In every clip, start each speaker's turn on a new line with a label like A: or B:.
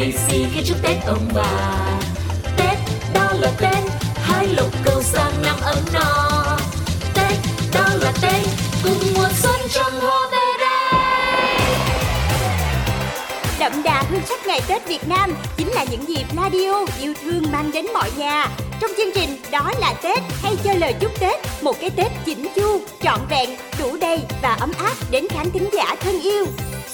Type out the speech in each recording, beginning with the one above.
A: lì xì khi chúc Tết ông bà. Tết, đó là Tết hai lộc cầu sang năm ấm no. Tết, đó là Tết Cùng mùa xuân trong hoa về đây
B: Đậm đà hương sắc ngày Tết Việt Nam Chính là những dịp radio yêu thương mang đến mọi nhà. Trong chương trình Đó là Tết hay cho lời chúc Tết Một cái Tết chỉnh chu, trọn vẹn, đủ đầy và ấm áp đến khán thính giả thân yêu.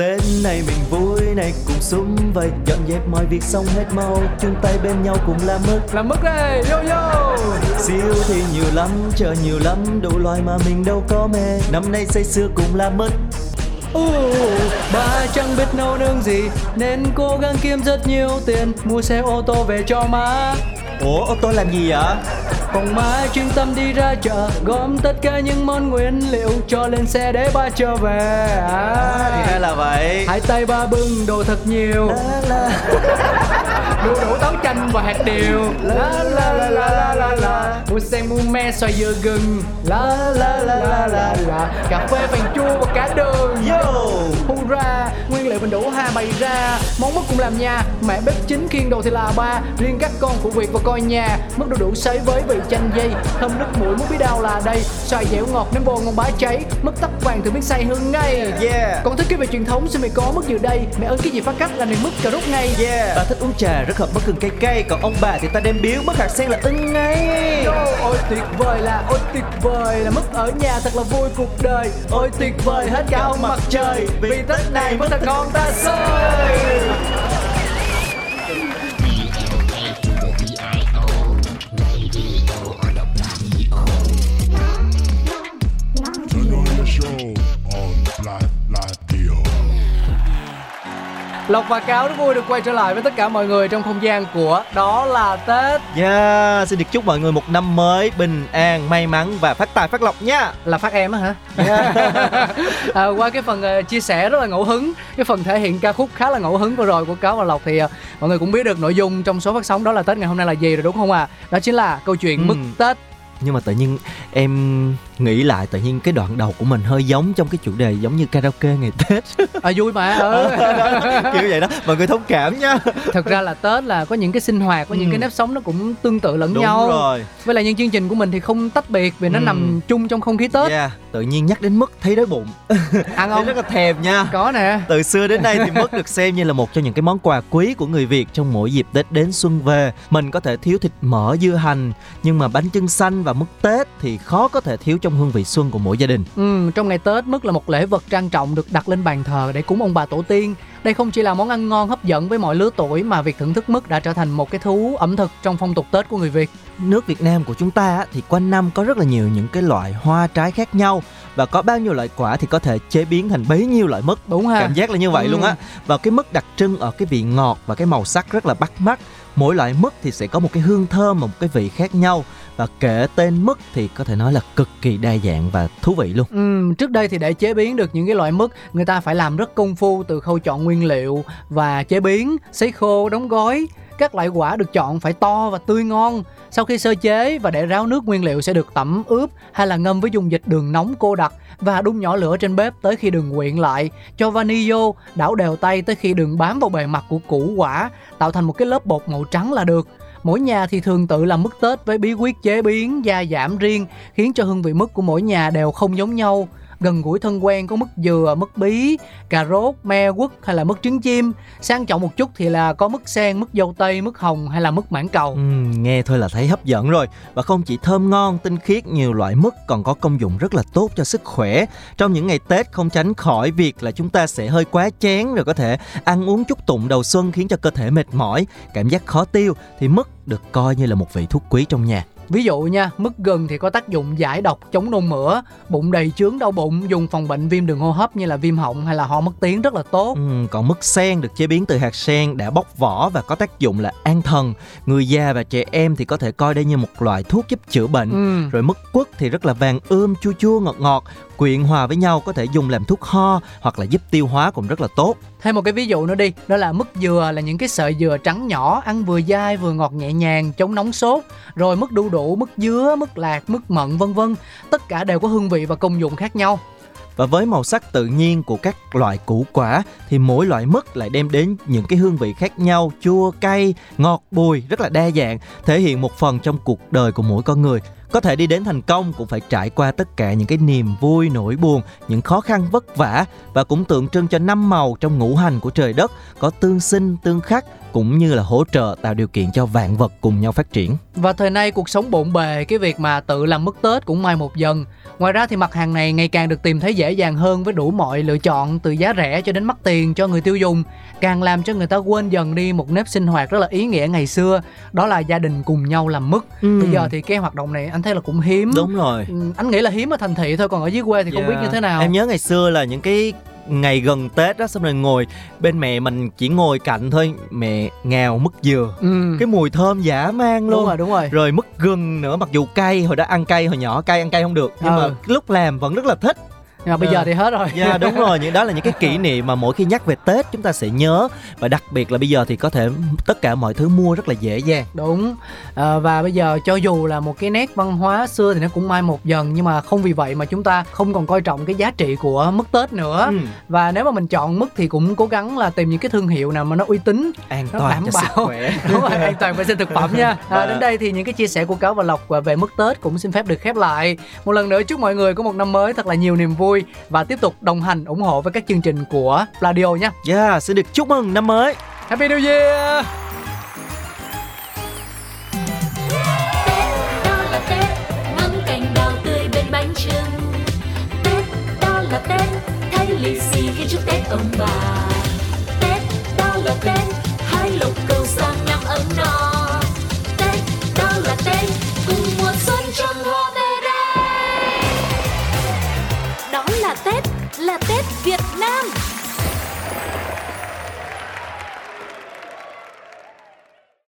C: Tết này mình vui này cùng sum vầy. Dọn dẹp mọi việc xong hết mau chung tay bên nhau cùng làm mức
D: Làm mức đây, yo yo.
C: Siêu thì nhiều lắm, chờ nhiều lắm Đủ loại mà mình đâu có mê. Năm nay say sưa cùng làm mất
D: Ồ, ba chẳng biết nấu nướng gì Nên cố gắng kiếm rất nhiều tiền. Mua xe ô tô về cho má.
C: Ủa ô tô làm gì vậy?
D: Còn má chuyên tâm đi ra chợ Gom tất cả những món nguyên liệu Cho lên xe để ba trở về.
C: À, thì
D: à,
C: ra là vậy.
D: Hai tay ba bưng đồ thật nhiều.
C: La la.
D: Đu đủ táo chanh và hạt điều. La la la la la la. La Mua sen mua me xoài dừa gừng. La la la la la la. Cà phê vàng chua và cả đường.
C: Yo.
D: Hurra, nguyên liệu mình đủ bày ra Món mứt cũng làm nha. Mẹ bếp chính khiên đồ thì là ba. Riêng các con phụ việc và coi nhà. Mứt đu đủ sấy với vị chanh dây. Thơm nước mũi muốn biết đâu là đây. Xoài dẻo ngọt nếm vô ngon bá cháy. Mứt tóc vàng thường biết say hương ngay.
C: Yeah.
D: Còn thích cái về truyền thống xin mày có mứt dừa đây. Mẹ ơi cái gì phá cách là này mứt cà rốt ngay.
C: Yeah. Bà thích uống trà rất hợp bất gừng cay cay Còn ông bà thì ta đem biếu mất hạt sen là ưng ngay.
D: Yo, ôi tuyệt vời là ôi tuyệt vời là mất ở nhà thật là vui cuộc đời. Ôi tuyệt vời hết cả ông mặt trời. Vì tết này mất thật ngon ta xơi
E: Turn
D: Lộc và Cáo rất vui được quay trở lại với tất cả mọi người trong không gian của Đó là Tết
C: Yeah Xin được chúc mọi người một năm mới bình an, may mắn và phát tài phát lộc nha
D: Là phát em á hả? à, qua cái phần ờ, chia sẻ rất là ngẫu hứng Cái phần thể hiện ca khúc khá là ngẫu hứng vừa rồi của Cáo và Lộc Thì ờ, mọi người cũng biết được nội dung trong số phát sóng Đó là Tết ngày hôm nay là gì rồi đúng không ạ? À? Đó chính là câu chuyện
C: Ừ.
D: mức Tết
C: Nhưng mà tự nhiên em nghĩ lại tự nhiên cái đoạn đầu của mình hơi giống trong cái chủ đề giống như karaoke ngày Tết.
D: À, Vui mà. Ừ.
C: Kiểu vậy đó Mọi người thông cảm nha.
D: Thật ra là tết là có những cái sinh hoạt có những
C: Ừ.
D: cái nếp sống nó cũng tương tự lẫn
C: Đúng
D: nhau.
C: rồi.
D: Với lại những chương trình của mình thì không tách biệt vì nó
C: Ừ.
D: nằm chung trong không khí tết.
C: Yeah Tự nhiên nhắc đến mứt thấy đói bụng.
D: Ăn không?
C: rất là thèm nha.
D: Có nè.
C: Từ xưa đến nay thì mứt được xem như là một trong những cái món quà quý của người Việt trong mỗi dịp Tết đến xuân về. Mình có thể thiếu thịt mỡ dưa hành, nhưng mà bánh chưng xanh và mứt Tết thì khó có thể thiếu trong hương vị xuân của mỗi gia đình.
D: ừ, trong ngày tết mứt là một lễ vật trang trọng được đặt lên bàn thờ để cúng ông bà tổ tiên đây không chỉ là món ăn ngon hấp dẫn với mọi lứa tuổi mà việc thưởng thức mứt đã trở thành một cái thú ẩm thực trong phong tục tết của người việt
C: Nước Việt Nam của chúng ta thì quanh năm có rất là nhiều những cái loại hoa trái khác nhau và có bao nhiêu loại quả thì có thể chế biến thành bấy nhiêu loại mứt.
D: đúng ha
C: Cảm giác là như vậy
D: Ừ.
C: luôn á. Và cái mứt đặc trưng ở cái vị ngọt và cái màu sắc rất là bắt mắt. Mỗi loại mứt thì sẽ có một cái hương thơm và một cái vị khác nhau và kể tên mứt thì có thể nói là cực kỳ đa dạng và thú vị luôn.
D: Ừ, trước đây thì để chế biến được những cái loại mứt người ta phải làm rất công phu từ khâu chọn nguyên liệu và chế biến, sấy khô, đóng gói. Các loại quả được chọn phải to và tươi ngon. Sau khi sơ chế và để ráo nước nguyên liệu sẽ được tẩm ướp hay là ngâm với dung dịch đường nóng cô đặc và đun nhỏ lửa trên bếp tới khi đường quyện lại. Cho vani vô, đảo đều tay tới khi đường bám vào bề mặt của củ quả, tạo thành một cái lớp bột màu trắng là được. Mỗi nhà thì thường tự làm mứt Tết với bí quyết chế biến, gia giảm riêng khiến cho hương vị mứt của mỗi nhà đều không giống nhau gần gũi thân quen có mứt dừa mứt bí cà rốt me quất hay là mứt trứng chim. Sang trọng một chút thì là có mứt sen mứt dâu tây mứt hồng hay là mứt mãng cầu.
C: Ừ, nghe thôi là thấy hấp dẫn rồi. Và không chỉ thơm ngon tinh khiết nhiều loại mứt còn có công dụng rất là tốt cho sức khỏe. Trong những ngày tết không tránh khỏi việc là chúng ta sẽ hơi quá chén rồi có thể ăn uống chút tụng đầu xuân khiến cho cơ thể mệt mỏi cảm giác khó tiêu. Thì mứt được coi như là một vị thuốc quý trong nhà.
D: Ví dụ nha, mứt gừng thì có tác dụng giải độc, chống nôn mửa, bụng đầy chướng đau bụng, dùng phòng bệnh viêm đường hô hấp như là viêm họng hay là ho mất tiếng rất là tốt.
C: Ừm, còn mứt sen được chế biến từ hạt sen đã bóc vỏ và có tác dụng là an thần người già và trẻ em thì có thể coi đây như một loại thuốc giúp chữa bệnh
D: Ừ.
C: rồi mứt quất thì rất là vàng ươm chua chua ngọt ngọt quyện hòa với nhau có thể dùng làm thuốc ho hoặc là giúp tiêu hóa cũng rất là tốt
D: Thêm một cái ví dụ nữa đi, đó là mứt dừa là những cái sợi dừa trắng nhỏ, ăn vừa dai vừa ngọt nhẹ nhàng, chống nóng sốt. Rồi mứt đu đủ, mứt dứa, mứt lạc, mứt mận vân vân, tất cả đều có hương vị và công dụng khác nhau.
C: và với màu sắc tự nhiên của các loại củ quả thì mỗi loại mứt lại đem đến những cái hương vị khác nhau chua cay ngọt bùi rất là đa dạng thể hiện một phần trong cuộc đời của mỗi con người có thể đi đến thành công cũng phải trải qua tất cả những cái niềm vui, nỗi buồn, những khó khăn, vất vả và cũng tượng trưng cho năm màu trong ngũ hành của trời đất có tương sinh, tương khắc cũng như là hỗ trợ tạo điều kiện cho vạn vật cùng nhau phát triển
D: Và thời nay cuộc sống bộn bề, cái việc mà tự làm mứt Tết cũng mai một dần. Ngoài ra thì mặt hàng này ngày càng được tìm thấy dễ dàng hơn với đủ mọi lựa chọn từ giá rẻ cho đến mắc tiền cho người tiêu dùng, càng làm cho người ta quên dần đi một nếp sinh hoạt rất là ý nghĩa ngày xưa, đó là gia đình cùng nhau làm mứt. Bây giờ thì cái hoạt động này anh thấy là cũng hiếm.
C: đúng rồi
D: Ừ, anh nghĩ là hiếm ở thành thị thôi còn ở dưới quê thì không biết
C: Dạ.
D: như thế nào
C: Em nhớ ngày xưa là những cái ngày gần Tết đó xong rồi ngồi bên mẹ mình chỉ ngồi cạnh thôi mẹ ngào mứt dừa.
D: Ừ.
C: cái mùi thơm dã man
D: đúng
C: luôn.
D: rồi đúng rồi.
C: Rồi mứt gừng nữa mặc dù cay hồi đó ăn cay hồi nhỏ cay ăn cay không được. Nhưng
D: Ừ.
C: mà lúc làm vẫn rất là thích
D: nhưng mà bây
C: Ờ.
D: giờ thì hết rồi.
C: Dạ đúng rồi. Những đó là những cái kỷ niệm mà mỗi khi nhắc về Tết chúng ta sẽ nhớ. Và đặc biệt là bây giờ thì có thể tất cả mọi thứ mua rất là dễ dàng.
D: Đúng. À, và bây giờ cho dù là một cái nét văn hóa xưa thì nó cũng mai một dần. Nhưng mà không vì vậy mà chúng ta không còn coi trọng cái giá trị của mứt tết nữa.
C: Ừ,
D: và nếu mà mình chọn mứt thì cũng cố gắng là tìm những cái thương hiệu nào mà nó uy tín
C: an
D: Nó
C: toàn
D: đảm
C: cho sức khỏe.
D: Đúng rồi an toàn vệ sinh thực phẩm nha. À, đến đây thì những cái chia sẻ của cáo và lộc về mứt tết cũng xin phép được khép lại. Một lần nữa chúc mọi người có một năm mới thật là nhiều niềm vui và tiếp tục đồng hành ủng hộ với các chương trình của Pladio nhé.
C: Dạ xin được chúc mừng năm mới.
D: Happy New Year!
A: Tết đó là thấy lì xì khi chúc Tết ông bà